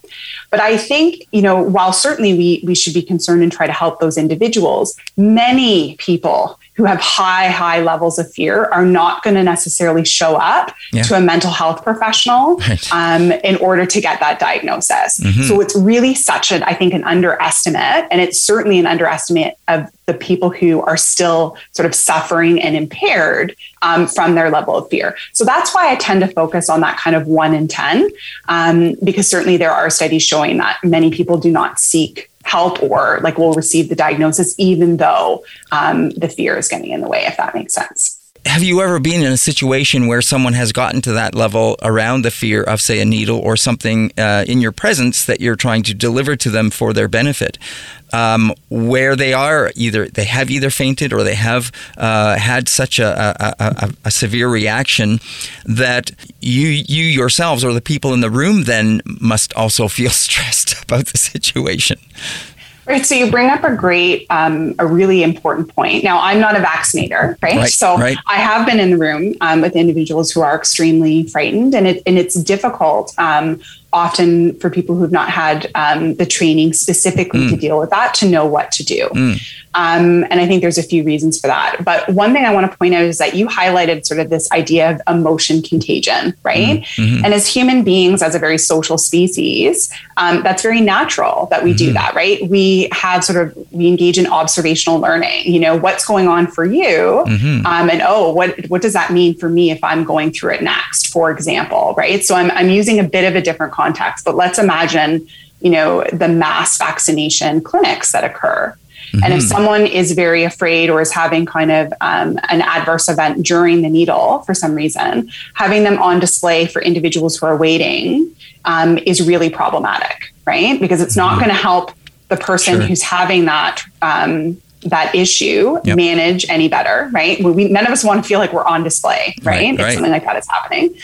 But I think, you know, while certainly we, we should be concerned and try to help those individuals, many people who have high, high levels of fear are not going to necessarily show up yeah. to a mental health professional right. um, in order to get that diagnosis. Mm-hmm. So it's really such an, I think, an underestimate, and it's certainly an underestimate of the people who are still sort of suffering and impaired um, from their level of fear. So that's why I tend to focus on that kind of one in 10, um, because certainly there are studies showing that many people do not seek help or like will receive the diagnosis even though um, the fear is getting in the way if that makes sense have you ever been in a situation where someone has gotten to that level around the fear of, say, a needle or something uh, in your presence that you're trying to deliver to them for their benefit? Um, where they are either they have either fainted or they have uh, had such a, a, a, a, severe reaction that you you yourselves or the people in the room then must also feel stressed about the situation. Right. So you bring up a great, um, a really important point. Now, I'm not a vaccinator, right? right so right. I have been in the room um, with individuals who are extremely frightened, and it and it's difficult um, often for people who've not had um, the training specifically mm. to deal with that to know what to do. Mm. Um, and I think there's a few reasons for that. But one thing I want to point out is that you highlighted sort of this idea of emotion contagion, right? Mm-hmm. And as human beings, as a very social species, um, that's very natural that we mm-hmm. do that, right? We have sort of, we engage in observational learning, you know, what's going on for you? Mm-hmm. Um, and oh, what, what does that mean for me if I'm going through it next, for example, right? So I'm, I'm using a bit of a different context, but let's imagine, you know, the mass vaccination clinics that occur Mm-hmm. And if mm-hmm. someone is very afraid or is having kind of um, an adverse event during the needle for some reason, having them on display for individuals who are waiting um, is really problematic, right? Because it's not mm-hmm. going to help the person sure. who's having that um, that issue yep. manage any better, right? We, none of us want to feel like we're on display, right? right if right. something like that is happening,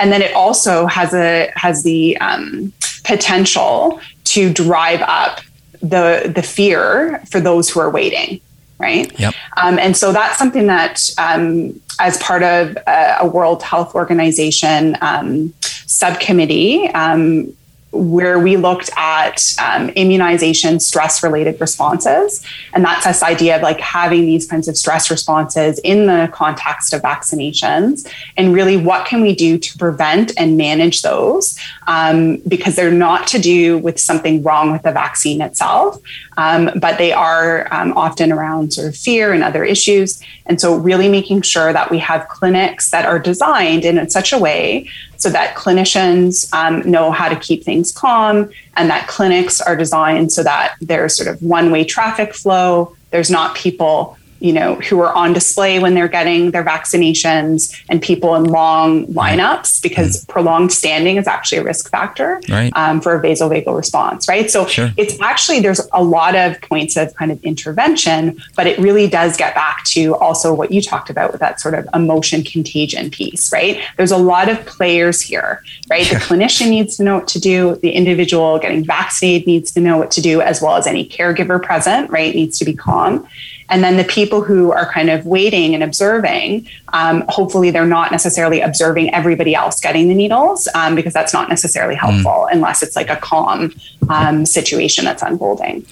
and then it also has a has the um, potential to drive up the the fear for those who are waiting right yep. Um, and so that's something that um, as part of a, a world health organization um, subcommittee um, where we looked at um, immunization stress related responses. And that's this idea of like having these kinds of stress responses in the context of vaccinations. And really, what can we do to prevent and manage those? Um, because they're not to do with something wrong with the vaccine itself, um, but they are um, often around sort of fear and other issues. And so, really making sure that we have clinics that are designed in such a way so that clinicians um, know how to keep things calm and that clinics are designed so that there's sort of one way traffic flow. There's not people you know, who are on display when they're getting their vaccinations and people in long lineups because mm. prolonged standing is actually a risk factor right. um, for a vasovagal response, right? So sure. it's actually, there's a lot of points of kind of intervention, but it really does get back to also what you talked about with that sort of emotion contagion piece, right? There's a lot of players here, right? Yeah. The clinician needs to know what to do, the individual getting vaccinated needs to know what to do, as well as any caregiver present, right? Needs to be calm. And then the people who are kind of waiting and observing, um, hopefully they're not necessarily observing everybody else getting the needles um, because that's not necessarily mm. helpful mm. unless it's like a calm um, situation that's unfolding.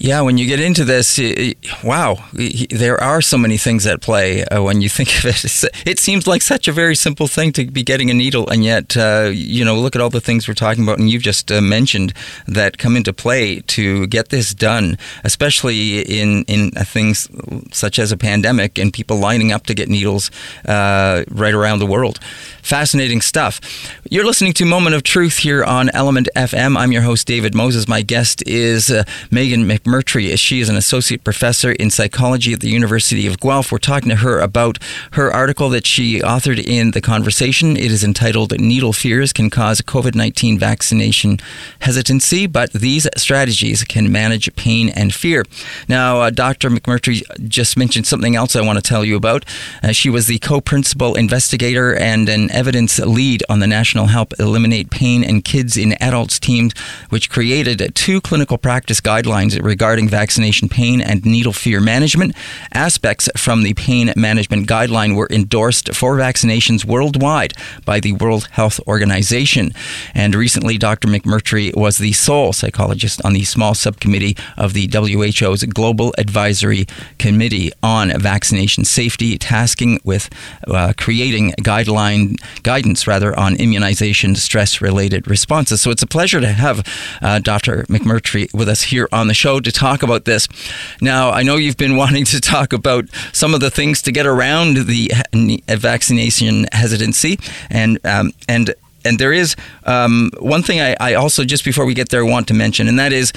Yeah, when you get into this, wow, there are so many things at play uh, when you think of it. It seems like such a very simple thing to be getting a needle, and yet, uh, you know, look at all the things we're talking about, and you've just uh, mentioned that come into play to get this done, especially in in uh, things such as a pandemic and people lining up to get needles uh, right around the world. Fascinating stuff. You're listening to Moment of Truth here on ELMNT FM. I'm your host, David Moses. My guest is uh, Meghan McMurtry. She is an associate professor in psychology at the University of Guelph. We're talking to her about her article that she authored in The Conversation. It is entitled Needle Fears Can Cause COVID 19 Vaccination Hesitancy, but these strategies can manage pain and fear. Now, uh, Dr. McMurtry just mentioned something else I want to tell you about. Uh, she was the co principal investigator and an evidence lead on the National Help Eliminate Pain in Kids in Adults team, which created two clinical practice guidelines regarding vaccination pain and needle fear management. Aspects from the pain management guideline were endorsed for vaccinations worldwide by the World Health Organization. And recently, Dr. McMurtry was the sole psychologist on the small subcommittee of the WHO's Global Advisory Committee on Vaccination Safety, tasking with uh, creating guideline guidance rather on immunization stress related responses. So it's a pleasure to have uh, Dr. McMurtry with us here on the show to talk about this. Now, I know you've been wanting to talk about some of the things to get around the vaccination hesitancy and um, and and there is um, one thing I, I, also just before we get there want to mention, and that is,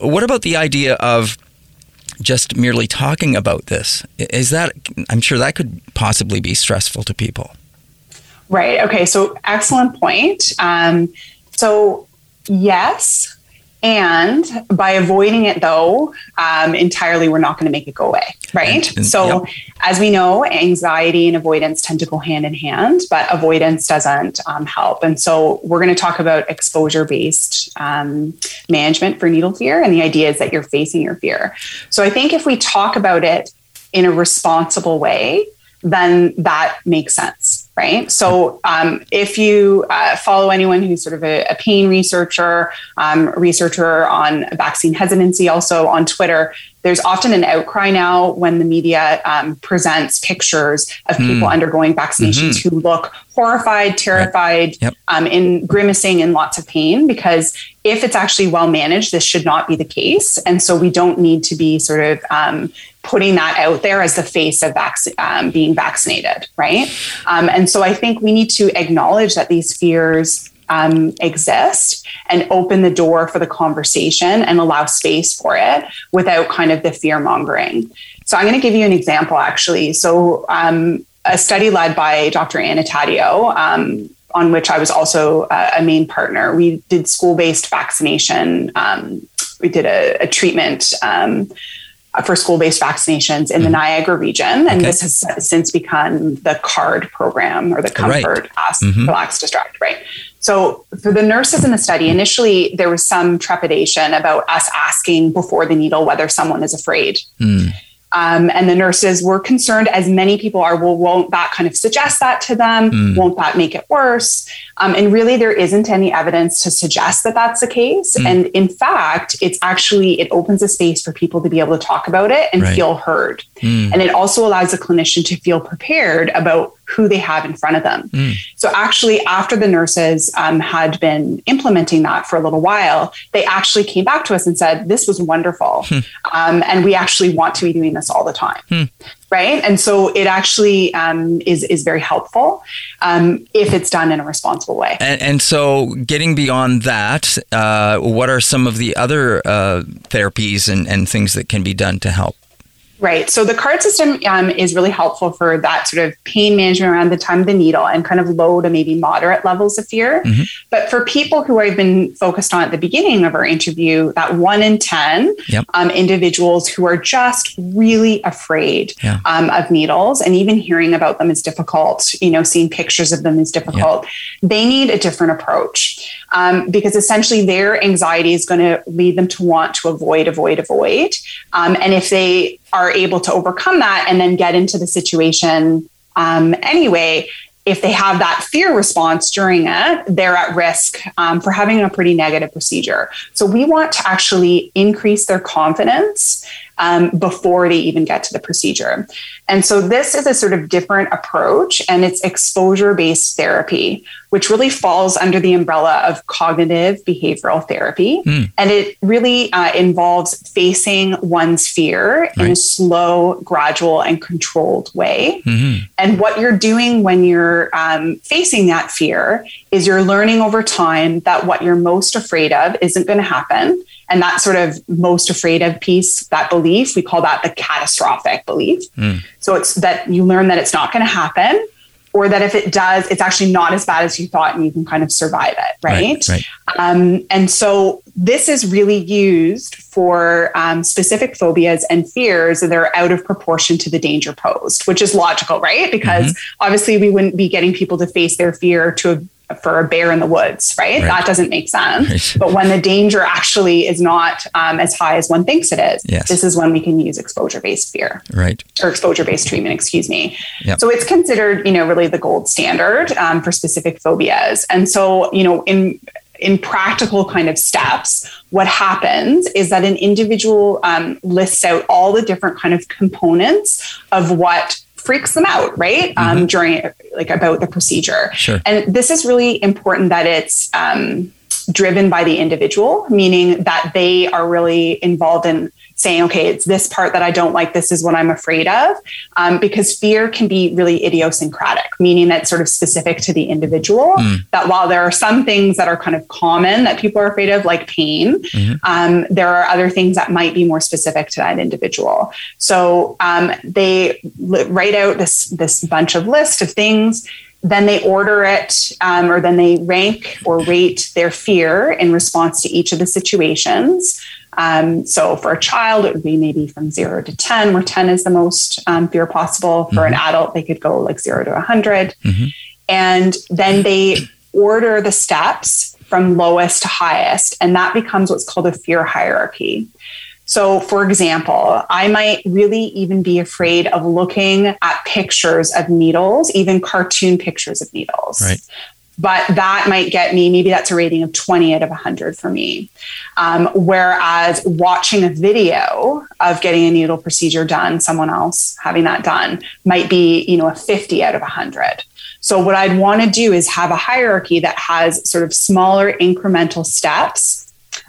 what about the idea of just merely talking about this? Is that I'm sure that could possibly be stressful to people. Right. Okay. So, excellent point. Um, so, yes. And by avoiding it, though, um, entirely, we're not going to make it go away. Right. And, and, so, yep. as we know, anxiety and avoidance tend to go hand in hand, but avoidance doesn't um, help. And so, we're going to talk about exposure based um, management for needle fear. And the idea is that you're facing your fear. So, I think if we talk about it in a responsible way, then that makes sense right? So um, if you uh, follow anyone who's sort of a, a pain researcher, um, researcher on vaccine hesitancy, also on Twitter, there's often an outcry now when the media um, presents pictures of people Mm. undergoing vaccinations Mhm. who look horrified, terrified, Yep. um, in grimacing in lots of pain. Because if it's actually well managed, this should not be the case, and so we don't need to be sort of um, putting that out there as the face of vac- um, being vaccinated, right? Um, and so I think we need to acknowledge that these fears um, exist and open the door for the conversation and allow space for it without kind of the fear mongering. So I'm going to give you an example actually. So um, a study led by Dr. Anna Taddio, um, on which I was also uh, a main partner. We did school-based vaccination. Um, we did a, a treatment for school-based vaccinations in the Niagara region, and Mm-hmm. Okay. this has since become the CARD program or the Right. Comfort, Ask, Mhm. Relax, Distract, right? So for the nurses in the study, initially there was some trepidation about us asking before the needle whether someone is afraid. Hmm. Um, and the nurses were concerned, as many people are, well, won't that kind of suggest that to them? Mm. Won't that make it worse? Um, and really, there isn't any evidence to suggest that that's the case. Mm. And in fact, it's actually, it opens a space for people to be able to talk about it and Right. feel heard. Hmm. And it also allows the clinician to feel prepared about who they have in front of them. Mm. So, actually, after the nurses um, had been implementing that for a little while, they actually came back to us and said, This was wonderful. Um, and we actually want to be doing this all the time. Hmm. Right. And so it actually um, is, is very helpful um, if it's done in a responsible way. And, and so, getting beyond that, uh, what are some of the other uh, therapies and, and things that can be done to help? Right. So the card system um, is really helpful for that sort of pain management around the time of the needle and kind of low to maybe moderate levels of fear. Mhm. But for people who I've been focused on at the beginning of our interview, that one in 10 Yep. um, individuals who are just really afraid Yeah. um, of needles and even hearing about them is difficult, you know, seeing pictures of them is difficult. They need a different approach um, because essentially their anxiety is going to lead them to want to avoid, avoid, avoid. Um, and if they are able to overcome that and then get into the situation um, anyway, if they have that fear response during it, they're at risk um, for having a pretty negative procedure. So we want to actually increase their confidence um, before they even get to the procedure. And so this is a sort of different approach, and it's exposure based therapy, which really falls under the umbrella of cognitive behavioral therapy. Mm. And it really uh, involves facing one's fear in a slow, gradual, and controlled way. hmm And what you're doing when you're um, facing that fear is you're learning over time that what you're most afraid of isn't going to happen. And that sort of most afraid of piece, that belief, we call that the catastrophic belief. Mm. So it's that you learn that it's not going to happen, or that if it does, it's actually not as bad as you thought and you can kind of survive it, right? Right. Um, and so this is really used for um, specific phobias and fears that are out of proportion to the danger posed, which is logical, right? Because obviously we wouldn't be getting people to face their fear to a, for a bear in the woods, right? Right. That doesn't make sense. Right. But when the danger actually is not um, as high as one thinks it is, Yes. this is when we can use exposure-based fear Right. or exposure-based treatment, excuse me. Yep. So it's considered, you know, really the gold standard um, for specific phobias. And so, you know, in in practical kind of steps, what happens is that an individual um, lists out all the different kind of components of what freaks them out, right? Um, during like about the procedure. Sure. And this is really important that it's um, driven by the individual, meaning that they are really involved in saying, okay, it's this part that I don't like, this is what I'm afraid of. Um, because fear can be really idiosyncratic, meaning that's sort of specific to the individual. That while there are some things that are kind of common that people are afraid of, like pain, um, there are other things that might be more specific to that individual. So um, they write out this, this bunch of list of things then they order it um, or then they rank or rate their fear in response to each of the situations. Um, so for a child, it would be maybe from zero to 10, where 10 is the most um, fear possible. For an adult, they could go like zero to 100. And then they order the steps from lowest to highest, and that becomes what's called a fear hierarchy. So, for example, I might really even be afraid of looking at pictures of needles, even cartoon pictures of needles. Right. But that might get me, maybe that's a rating of 20 out of 100 for me. Um, whereas watching a video of getting a needle procedure done, someone else having that done, might be, you know, a 50 out of 100. So, what I'd want to do is have a hierarchy that has sort of smaller incremental steps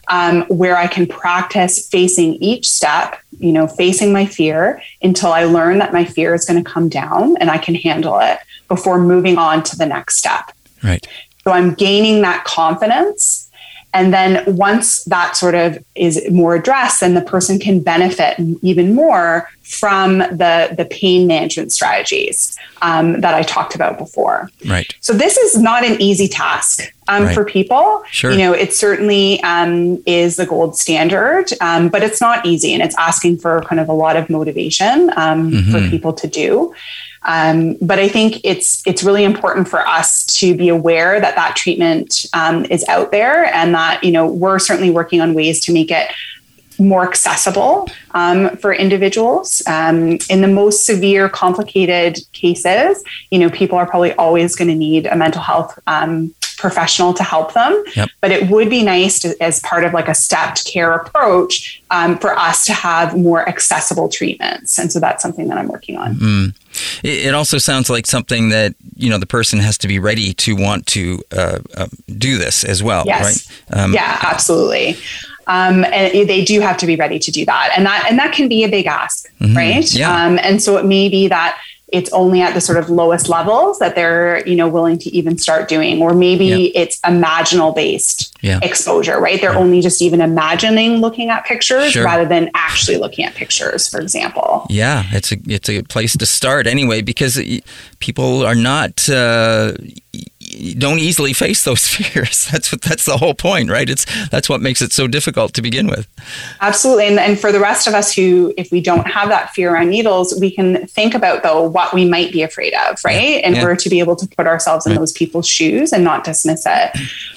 um, where I can practice facing each step, you know, facing my fear until I learn that my fear is going to come down and I can handle it before moving on to the next step. Right. So I'm gaining that confidence and then once that sort of is more addressed, then the person can benefit even more from the, the pain management strategies um, that I talked about before. Right. So this is not an easy task um, Right. for people. Sure. You know, it certainly um, is the gold standard, um, but it's not easy, and it's asking for kind of a lot of motivation um, for Mhm. people to do. Um, but I think it's it's really important for us to be aware that that treatment um, is out there, and that you know we're certainly working on ways to make it more accessible um, for individuals. Um, in the most severe, complicated cases, you know, people are probably always going to need a mental health um, professional to help them. Yep. But it would be nice to, as part of like a stepped care approach um, for us to have more accessible treatments. And so that's something that I'm working on. Mm. It, also sounds like something that you know the person has to be ready to want to uh, uh, do this as well, Yes. right? Um, yeah, absolutely. Um, and they do have to be ready to do that, and that and that can be a big ask, Mhm. right? Yeah. Um, and so it may be that it's only at the sort of lowest levels that they're you know willing to even start doing, or maybe Yeah. it's imaginal based Yeah. exposure, right? They're only just even imagining looking at pictures Sure. rather than actually looking at pictures, for example. Yeah, it's a it's a place to start anyway because people are not uh, don't easily face those fears. That's what that's the whole point, right? It's that's what makes it so difficult to begin with. Absolutely. And, and for the rest of us who, if we don't have that fear around needles, we can think about, though, what we might be afraid of, right? In Yeah. order to be able to put ourselves in Right. those people's shoes and not dismiss it.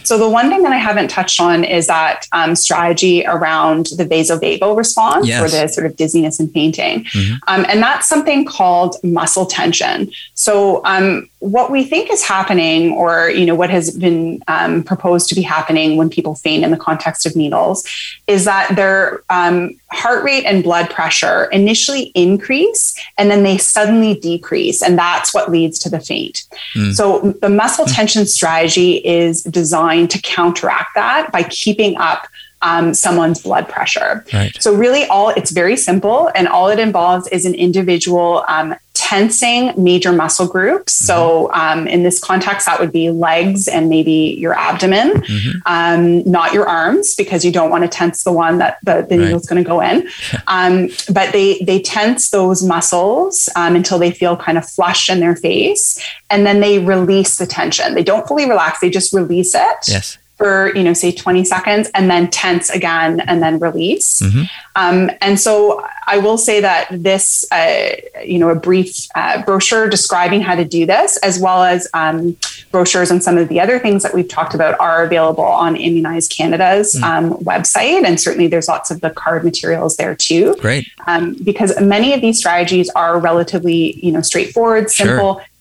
So, the one thing that I haven't touched on is that um, strategy around the vasovagal response Yes. or the sort of dizziness and fainting. Mhm. Um, and that's something called muscle tension. So, um, what we think is happening, or you know, what has been um, proposed to be happening when people faint in the context of needles, is that their um, heart rate and blood pressure initially increase, and then they suddenly decrease, and that's what leads to the faint. Mm. So, the muscle tension strategy is designed to counteract that by keeping up. Um, someone's blood pressure. Right. So really, all it's very simple, and all it involves is an individual um, tensing major muscle groups. So um, in this context, that would be legs and maybe your abdomen, Mhm. um, not your arms, because you don't want to tense the one that the, the Right. needle's going to go in. Um, but they they tense those muscles um, until they feel kind of flushed in their face, and then they release the tension. They don't fully relax; they just release it Yes. For you know say 20 seconds and then tense again and then release Mhm. um, and so i will say that this uh, you know a brief uh, brochure describing how to do this as well as um, brochures and some of the other things that we've talked about are available on immunize canada's um, website and certainly there's lots of the card materials there too Great. um, because many of these strategies are relatively you know straightforward Sure.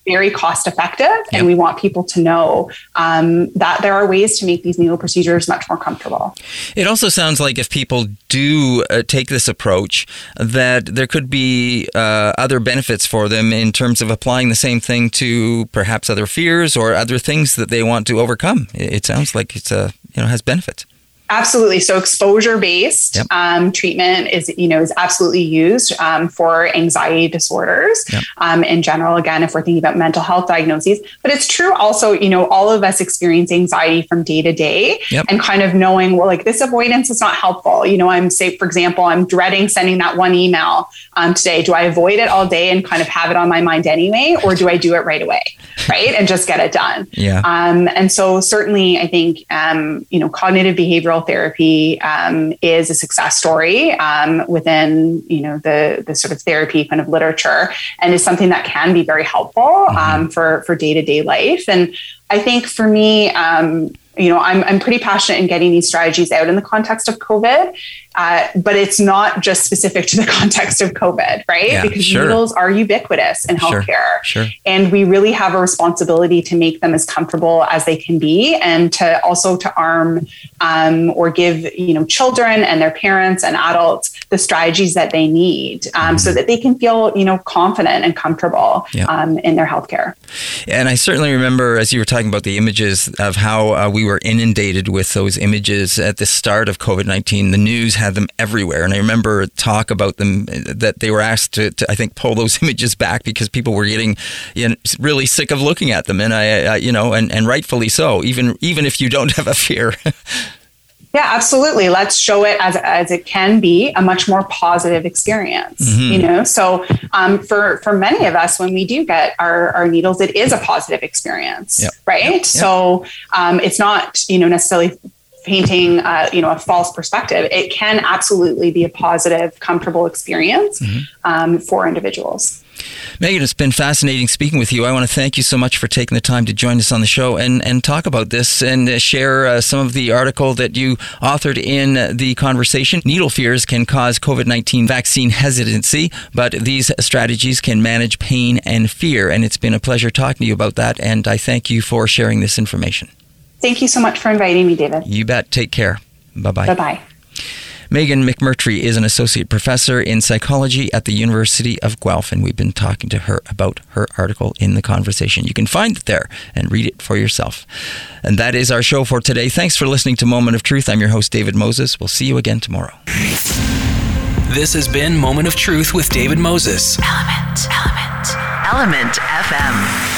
Very cost effective Yep. and we want people to know um, that there are ways to make these needle procedures much more comfortable It also sounds like if people do uh, take this approach, that there could be uh, other benefits for them in terms of applying the same thing to perhaps other fears or other things that they want to overcome. It, it sounds like it's a you know has benefits. Absolutely. So exposure based Yep. um, treatment is, you know, is absolutely used um, for anxiety disorders Yep. um, in general. Again, if we're thinking about mental health diagnoses, but it's true also, you know, all of us experience anxiety from day to day Yep. and kind of knowing, well, like this avoidance is not helpful. You know, I'm say, for example, I'm dreading sending that one email um, today. Do I avoid it all day and kind of have it on my mind anyway, or do I do it right away, right, and just get it done? Yeah. Um, and so certainly I think, um, you know, cognitive behavioral therapy um, is a success story um, within, you know, the, the sort of therapy kind of literature and is something that can be very helpful um, for, for day-to-day life. And I think for me, um, you know, I'm, I'm pretty passionate in getting these strategies out in the context of COVID, uh, but it's not just specific to the context of COVID, right? Yeah, because sure. needles are ubiquitous in healthcare. sure. And we really have a responsibility to make them as comfortable as they can be and to also to arm um, or give, you know, children and their parents and adults the strategies that they need um, so that they can feel, you know, confident and comfortable Mm-hmm. Yeah. um, in their healthcare. And I certainly remember as you were talking about the images of how uh, we were inundated with those images at the start of COVID 19. The news had them everywhere. And I remember talk about them uh, that they were asked to, to I think, pull those images back because people were getting you know, really sick of looking at them. And I, I you know, and, and rightfully so, even, even if you don't have a fear. Yeah, absolutely. Let's show it as, as it can be a much more positive experience. Mm-hmm. You know, so um, for for many of us, when we do get our, our needles, it is a positive experience, Yep. right? So um, it's not you know necessarily painting uh, you know a false perspective. It can absolutely be a positive, comfortable experience Mm-hmm. um, for individuals. Meghan, it's been fascinating speaking with you. I want to thank you so much for taking the time to join us on the show and, and talk about this and uh, share uh, some of the article that you authored in the conversation. Needle fears can cause COVID 19 vaccine hesitancy, but these strategies can manage pain and fear. And it's been a pleasure talking to you about that. And I thank you for sharing this information. Thank you so much for inviting me, David. You bet. Take care. Bye bye. Bye bye. Meghan McMurtry is an associate professor in psychology at the University of Guelph, and we've been talking to her about her article in the conversation. You can find it there and read it for yourself. And that is our show for today. Thanks for listening to Moment of Truth. I'm your host, David Moses. We'll see you again tomorrow. This has been Moment of Truth with David Moses. Element. Element. ELMNT FM.